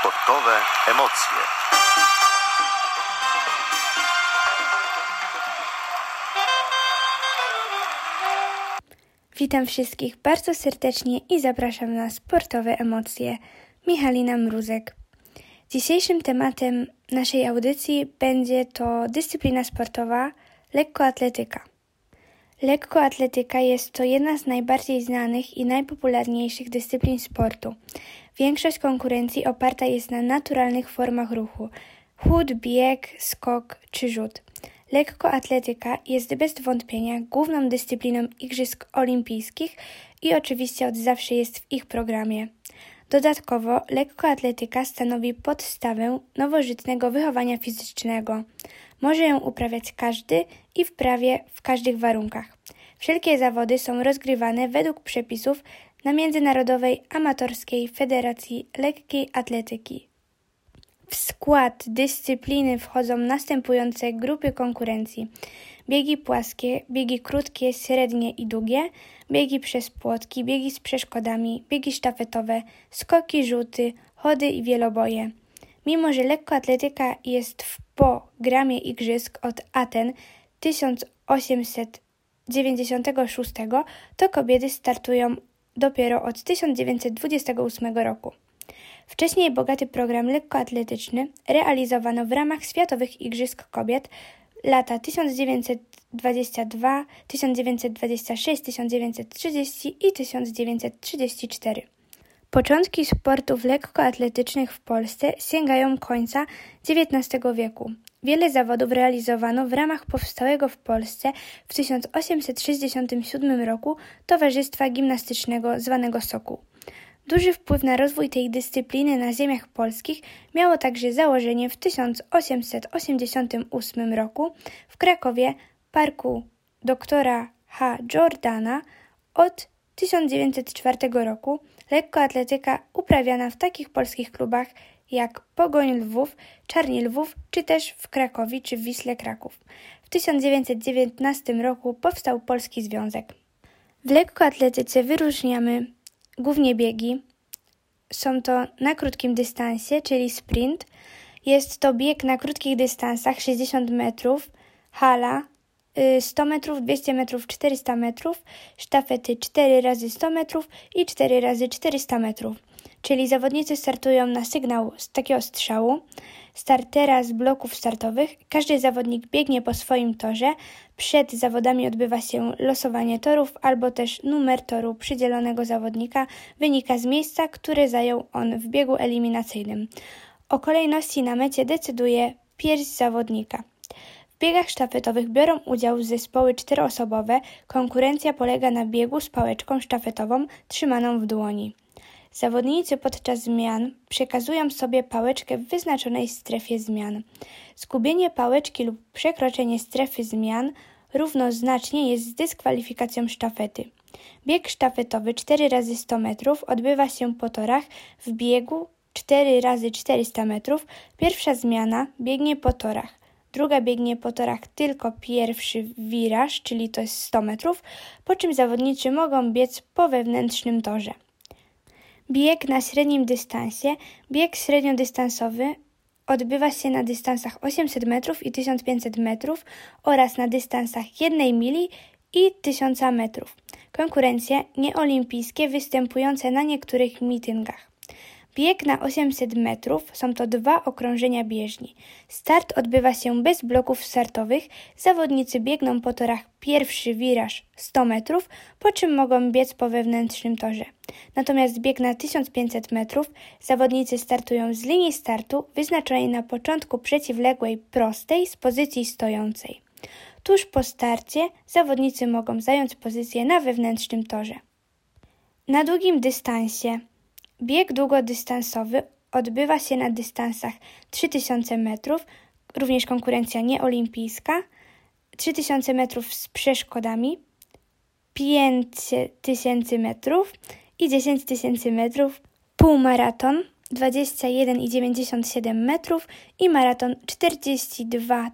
Sportowe emocje. Witam wszystkich bardzo serdecznie i zapraszam na sportowe emocje. Michalina Mruzek. Dzisiejszym tematem naszej audycji będzie to dyscyplina sportowa lekkoatletyka. Lekkoatletyka jest to jedna z najbardziej znanych i najpopularniejszych dyscyplin sportu. Większość konkurencji oparta jest na naturalnych formach ruchu chód, bieg, skok czy rzut. Lekkoatletyka jest bez wątpienia główną dyscypliną Igrzysk Olimpijskich i oczywiście od zawsze jest w ich programie. Dodatkowo lekkoatletyka stanowi podstawę nowożytnego wychowania fizycznego. Może ją uprawiać każdy i w prawie w każdych warunkach. Wszelkie zawody są rozgrywane według przepisów na Międzynarodowej Amatorskiej Federacji Lekkiej Atletyki. W skład dyscypliny wchodzą następujące grupy konkurencji: biegi płaskie, biegi krótkie, średnie i długie, biegi przez płotki, biegi z przeszkodami, biegi sztafetowe, skoki, rzuty, chody i wieloboje. Mimo, że lekkoatletyka jest w programie igrzysk od Aten 1896, to kobiety startują dopiero od 1928 roku. Wcześniej bogaty program lekkoatletyczny realizowano w ramach Światowych Igrzysk Kobiet lata 1922, 1926, 1930 i 1934. Początki sportów lekkoatletycznych w Polsce sięgają końca XIX wieku. Wiele zawodów realizowano w ramach powstałego w Polsce w 1867 roku Towarzystwa Gimnastycznego zwanego Sokół. Duży wpływ na rozwój tej dyscypliny na ziemiach polskich miało także założenie w 1888 roku w Krakowie parku doktora H. Jordana od 1904 roku lekkoatletyka uprawiana w takich polskich klubach jak Pogoń Lwów, Czarni Lwów, czy też w Krakowie czy w Wiśle Kraków. W 1919 roku powstał Polski Związek. W lekkoatletyce wyróżniamy głównie biegi. Są to na krótkim dystansie, czyli sprint. Jest to bieg na krótkich dystansach 60 metrów, hala 100 y, metrów, 200 metrów, 400 metrów, sztafety 4 razy 100 metrów i 4 razy 400 metrów. Czyli zawodnicy startują na sygnał z takiego strzału, startera z bloków startowych. Każdy zawodnik biegnie po swoim torze. Przed zawodami odbywa się losowanie torów albo też numer toru przydzielonego zawodnika wynika z miejsca, które zajął on w biegu eliminacyjnym. O kolejności na mecie decyduje pierś zawodnika. W biegach sztafetowych biorą udział zespoły czteroosobowe. Konkurencja polega na biegu z pałeczką sztafetową trzymaną w dłoni. Zawodnicy podczas zmian przekazują sobie pałeczkę w wyznaczonej strefie zmian. Zgubienie pałeczki lub przekroczenie strefy zmian równoznacznie jest z dyskwalifikacją sztafety. Bieg sztafetowy 4 razy 100 metrów odbywa się po torach w biegu 4 razy 400 metrów. Pierwsza zmiana biegnie po torach. Druga biegnie po torach tylko pierwszy wiraż, czyli to jest 100 metrów, po czym zawodnicy mogą biec po wewnętrznym torze. Bieg na średnim dystansie. Bieg średniodystansowy odbywa się na dystansach 800 metrów i 1500 metrów oraz na dystansach 1 mili i 1000 metrów. Konkurencje nieolimpijskie występujące na niektórych mityngach. Bieg na 800 metrów są to dwa okrążenia bieżni. Start odbywa się bez bloków startowych. Zawodnicy biegną po torach pierwszy wiraż 100 metrów, po czym mogą biec po wewnętrznym torze. Natomiast bieg na 1500 metrów zawodnicy startują z linii startu wyznaczonej na początku przeciwległej prostej z pozycji stojącej. Tuż po starcie zawodnicy mogą zająć pozycję na wewnętrznym torze. Na długim dystansie Bieg długodystansowy odbywa się na dystansach 3000 metrów, również konkurencja nieolimpijska, 3000 metrów z przeszkodami, 5000 metrów i 10 tysięcy metrów, półmaraton 21,97 metrów i maraton 42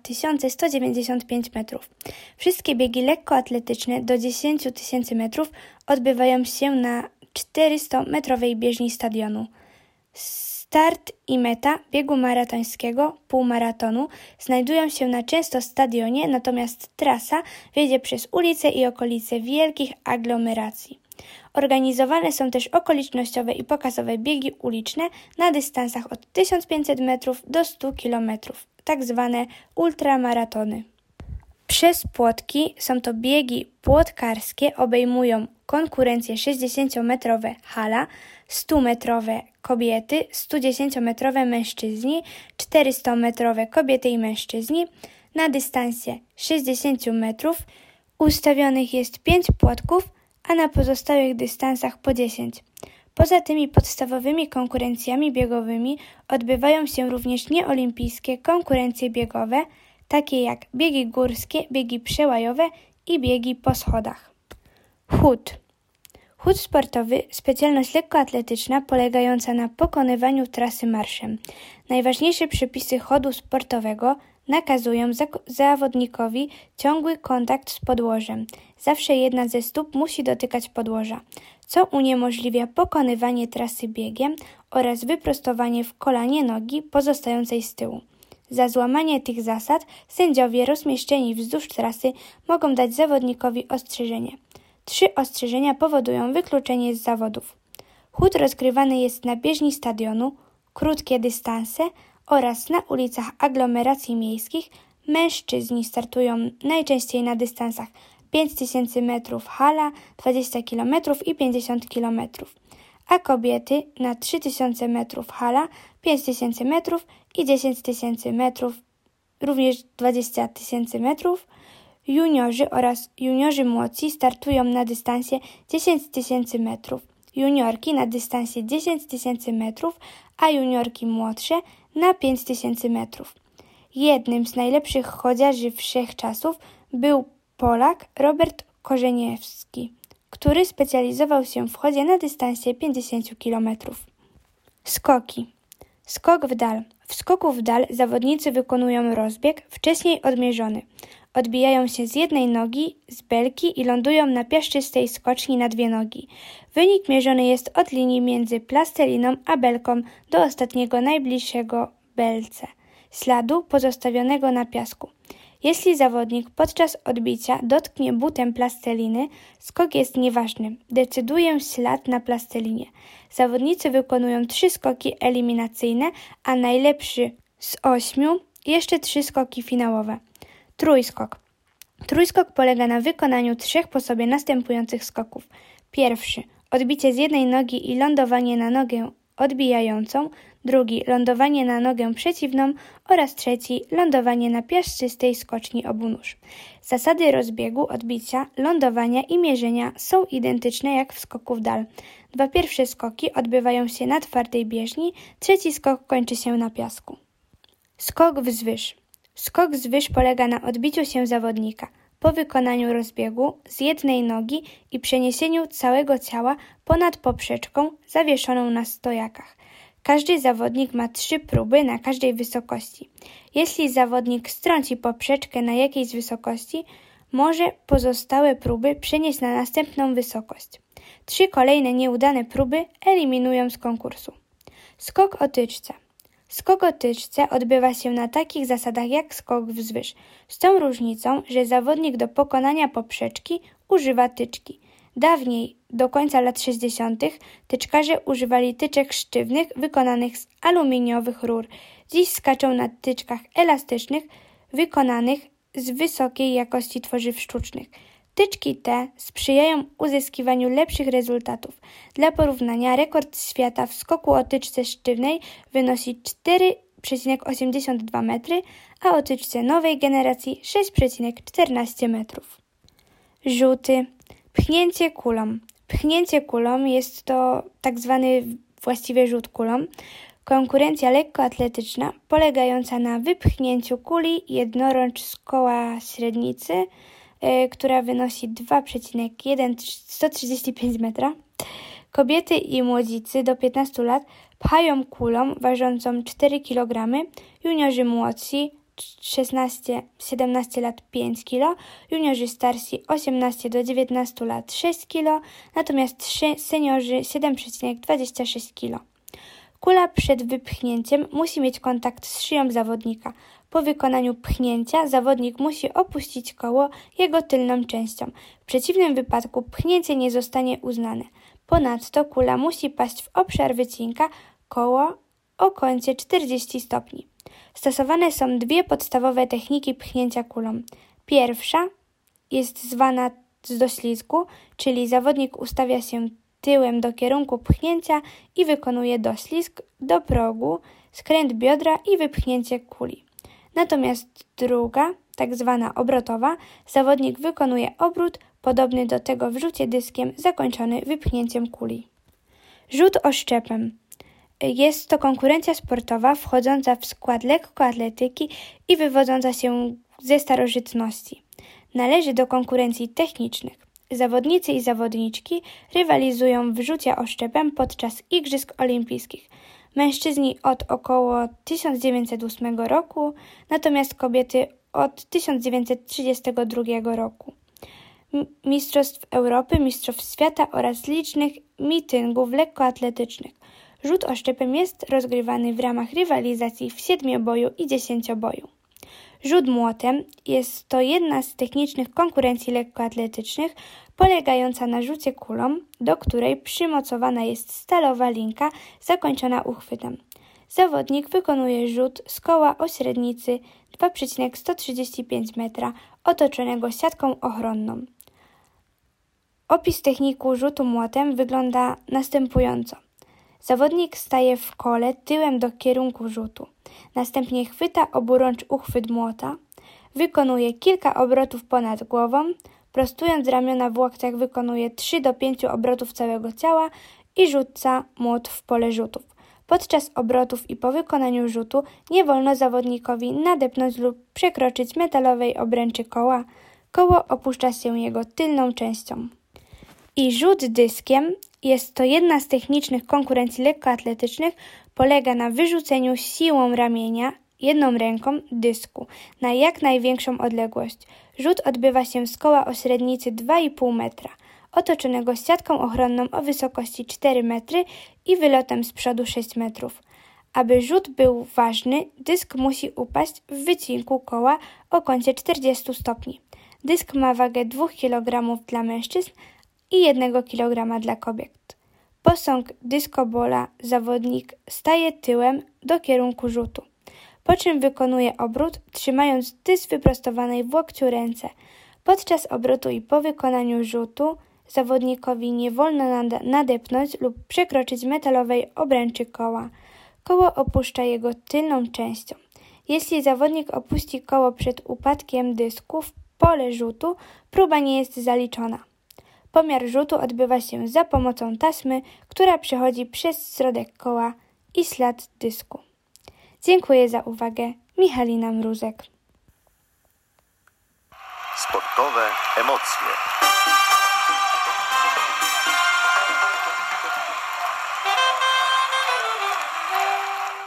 195 metrów. Wszystkie biegi lekkoatletyczne do 10 tysięcy metrów odbywają się na 400-metrowej bieżni stadionu. Start i meta biegu maratońskiego, półmaratonu, znajdują się na często stadionie, natomiast trasa wiedzie przez ulice i okolice wielkich aglomeracji. Organizowane są też okolicznościowe i pokazowe biegi uliczne na dystansach od 1500 metrów do 100 km, tak zwane ultramaratony. Przez płotki są to biegi płotkarskie, obejmują konkurencje 60-metrowe hala, 100-metrowe kobiety, 110-metrowe mężczyźni, 400-metrowe kobiety i mężczyźni. Na dystansie 60 metrów ustawionych jest 5 płotków, a na pozostałych dystansach po 10. Poza tymi podstawowymi konkurencjami biegowymi odbywają się również nieolimpijskie konkurencje biegowe, takie jak biegi górskie, biegi przełajowe i biegi po schodach. Chód. Chód sportowy, specjalność lekkoatletyczna polegająca na pokonywaniu trasy marszem. Najważniejsze przepisy chodu sportowego nakazują zawodnikowi ciągły kontakt z podłożem. Zawsze jedna ze stóp musi dotykać podłoża, co uniemożliwia pokonywanie trasy biegiem oraz wyprostowanie w kolanie nogi pozostającej z tyłu. Za złamanie tych zasad sędziowie rozmieszczeni wzdłuż trasy mogą dać zawodnikowi ostrzeżenie. Trzy ostrzeżenia powodują wykluczenie z zawodów. Chód rozgrywany jest na bieżni stadionu, krótkie dystanse oraz na ulicach aglomeracji miejskich. Mężczyźni startują najczęściej na dystansach 5000 metrów hala, 20 km i 50 km, a kobiety na 3000 metrów hala, 5000 metrów i 10 tysięcy metrów, również 20 tysięcy metrów. Juniorzy oraz juniorzy młodsi startują na dystansie 10 tysięcy metrów, juniorki na dystansie 10 tysięcy metrów, a juniorki młodsze na 5 tysięcy metrów. Jednym z najlepszych chodziarzy wszechczasów był Polak Robert Korzeniewski, który specjalizował się w chodzie na dystansie 50 km. Skoki. Skok w dal. W skoku w dal zawodnicy wykonują rozbieg wcześniej odmierzony. Odbijają się z jednej nogi, z belki i lądują na piaszczystej skoczni na dwie nogi. Wynik mierzony jest od linii między plastelliną a belką do ostatniego najbliższego belce, śladu pozostawionego na piasku. Jeśli zawodnik podczas odbicia dotknie butem plasteliny, skok jest nieważny. Decyduje ślad na plastelinie. Zawodnicy wykonują trzy skoki eliminacyjne, a najlepszy z ośmiu jeszcze trzy skoki finałowe. Trójskok. Trójskok polega na wykonaniu trzech po sobie następujących skoków. Pierwszy odbicie z jednej nogi i lądowanie na nogę odbijającą, drugi lądowanie na nogę przeciwną oraz trzeci lądowanie na piaszczystej skoczni obu nóż. Zasady rozbiegu, odbicia, lądowania i mierzenia są identyczne jak w skoku w dal. Dwa pierwsze skoki odbywają się na twardej bieżni, trzeci skok kończy się na piasku. Skok wzwyż. Skok zwyż polega na odbiciu się zawodnika po wykonaniu rozbiegu z jednej nogi i przeniesieniu całego ciała ponad poprzeczką zawieszoną na stojakach. Każdy zawodnik ma trzy próby na każdej wysokości. Jeśli zawodnik strąci poprzeczkę na jakiejś wysokości, może pozostałe próby przenieść na następną wysokość. Trzy kolejne nieudane próby eliminują z konkursu. Skok o tyczce. Skok o tyczce odbywa się na takich zasadach jak skok wzwyż, z tą różnicą, że zawodnik do pokonania poprzeczki używa tyczki. Dawniej, do końca lat 60., tyczkarze używali tyczek sztywnych wykonanych z aluminiowych rur. Dziś skaczą na tyczkach elastycznych wykonanych z wysokiej jakości tworzyw sztucznych. Tyczki te sprzyjają uzyskiwaniu lepszych rezultatów. Dla porównania rekord świata w skoku o tyczce sztywnej wynosi 4,82 metry, a o tyczce nowej generacji 6,14 metrów. Rzuty. Pchnięcie kulą. Pchnięcie kulą jest to tak zwany właściwie rzut kulą. Konkurencja lekkoatletyczna polegająca na wypchnięciu kuli jednorącz z koła średnicy Y, która wynosi 2,135 metra. Kobiety i młodzicy do 15 lat pchają kulą ważącą 4 kg, juniorzy młodsi 16-17 lat 5 kg, juniorzy starsi 18 do 19 lat 6 kg, natomiast seniorzy 7,26 kg. Kula przed wypchnięciem musi mieć kontakt z szyją zawodnika. Po wykonaniu pchnięcia zawodnik musi opuścić koło jego tylną częścią. W przeciwnym wypadku pchnięcie nie zostanie uznane. Ponadto kula musi paść w obszar wycinka koło o kącie 40 stopni. Stosowane są dwie podstawowe techniki pchnięcia kulą. Pierwsza jest zwana z doślizgu, czyli zawodnik ustawia się tyłem do kierunku pchnięcia i wykonuje doślizg do progu, skręt biodra i wypchnięcie kuli. Natomiast druga, tak zwana obrotowa, zawodnik wykonuje obrót podobny do tego w rzucie dyskiem zakończony wypchnięciem kuli. Rzut oszczepem. Jest to konkurencja sportowa wchodząca w skład lekkoatletyki i wywodząca się ze starożytności. Należy do konkurencji technicznych. Zawodnicy i zawodniczki rywalizują w rzucie oszczepem podczas Igrzysk Olimpijskich. Mężczyźni od około 1908 roku, natomiast kobiety od 1932 roku. Mistrzostw Europy, Mistrzostw Świata oraz licznych mityngów lekkoatletycznych. Rzut oszczepem jest rozgrywany w ramach rywalizacji w siedmioboju i dziesięcioboju. Rzut młotem jest to jedna z technicznych konkurencji lekkoatletycznych polegająca na rzucie kulą, do której przymocowana jest stalowa linka zakończona uchwytem. Zawodnik wykonuje rzut z koła o średnicy 2,135 metra otoczonego siatką ochronną. Opis techniku rzutu młotem wygląda następująco. Zawodnik staje w kole tyłem do kierunku rzutu. Następnie chwyta oburącz uchwyt młota, wykonuje kilka obrotów ponad głową, prostując ramiona w łokciach wykonuje 3 do 5 obrotów całego ciała i rzuca młot w pole rzutów. Podczas obrotów i po wykonaniu rzutu nie wolno zawodnikowi nadepnąć lub przekroczyć metalowej obręczy koła. Koło opuszcza się jego tylną częścią. I rzut dyskiem jest to jedna z technicznych konkurencji lekkoatletycznych, polega na wyrzuceniu siłą ramienia jedną ręką dysku na jak największą odległość. Rzut odbywa się z koła o średnicy 2,5 metra, otoczonego siatką ochronną o wysokości 4 metry i wylotem z przodu 6 metrów. Aby rzut był ważny, dysk musi upaść w wycinku koła o kącie 40 stopni. Dysk ma wagę 2 kg dla mężczyzn i 1 kg dla kobiet. Posąg dyskobola zawodnik staje tyłem do kierunku rzutu po czym wykonuje obrót, trzymając dysk wyprostowanej w łokciu ręce. Podczas obrotu i po wykonaniu rzutu zawodnikowi nie wolno nadepnąć lub przekroczyć metalowej obręczy koła. Koło opuszcza jego tylną częścią. Jeśli zawodnik opuści koło przed upadkiem dysku w pole rzutu, próba nie jest zaliczona. Pomiar rzutu odbywa się za pomocą taśmy, która przechodzi przez środek koła i ślad dysku. Dziękuję za uwagę. Michalina Mruzek. Sportowe emocje.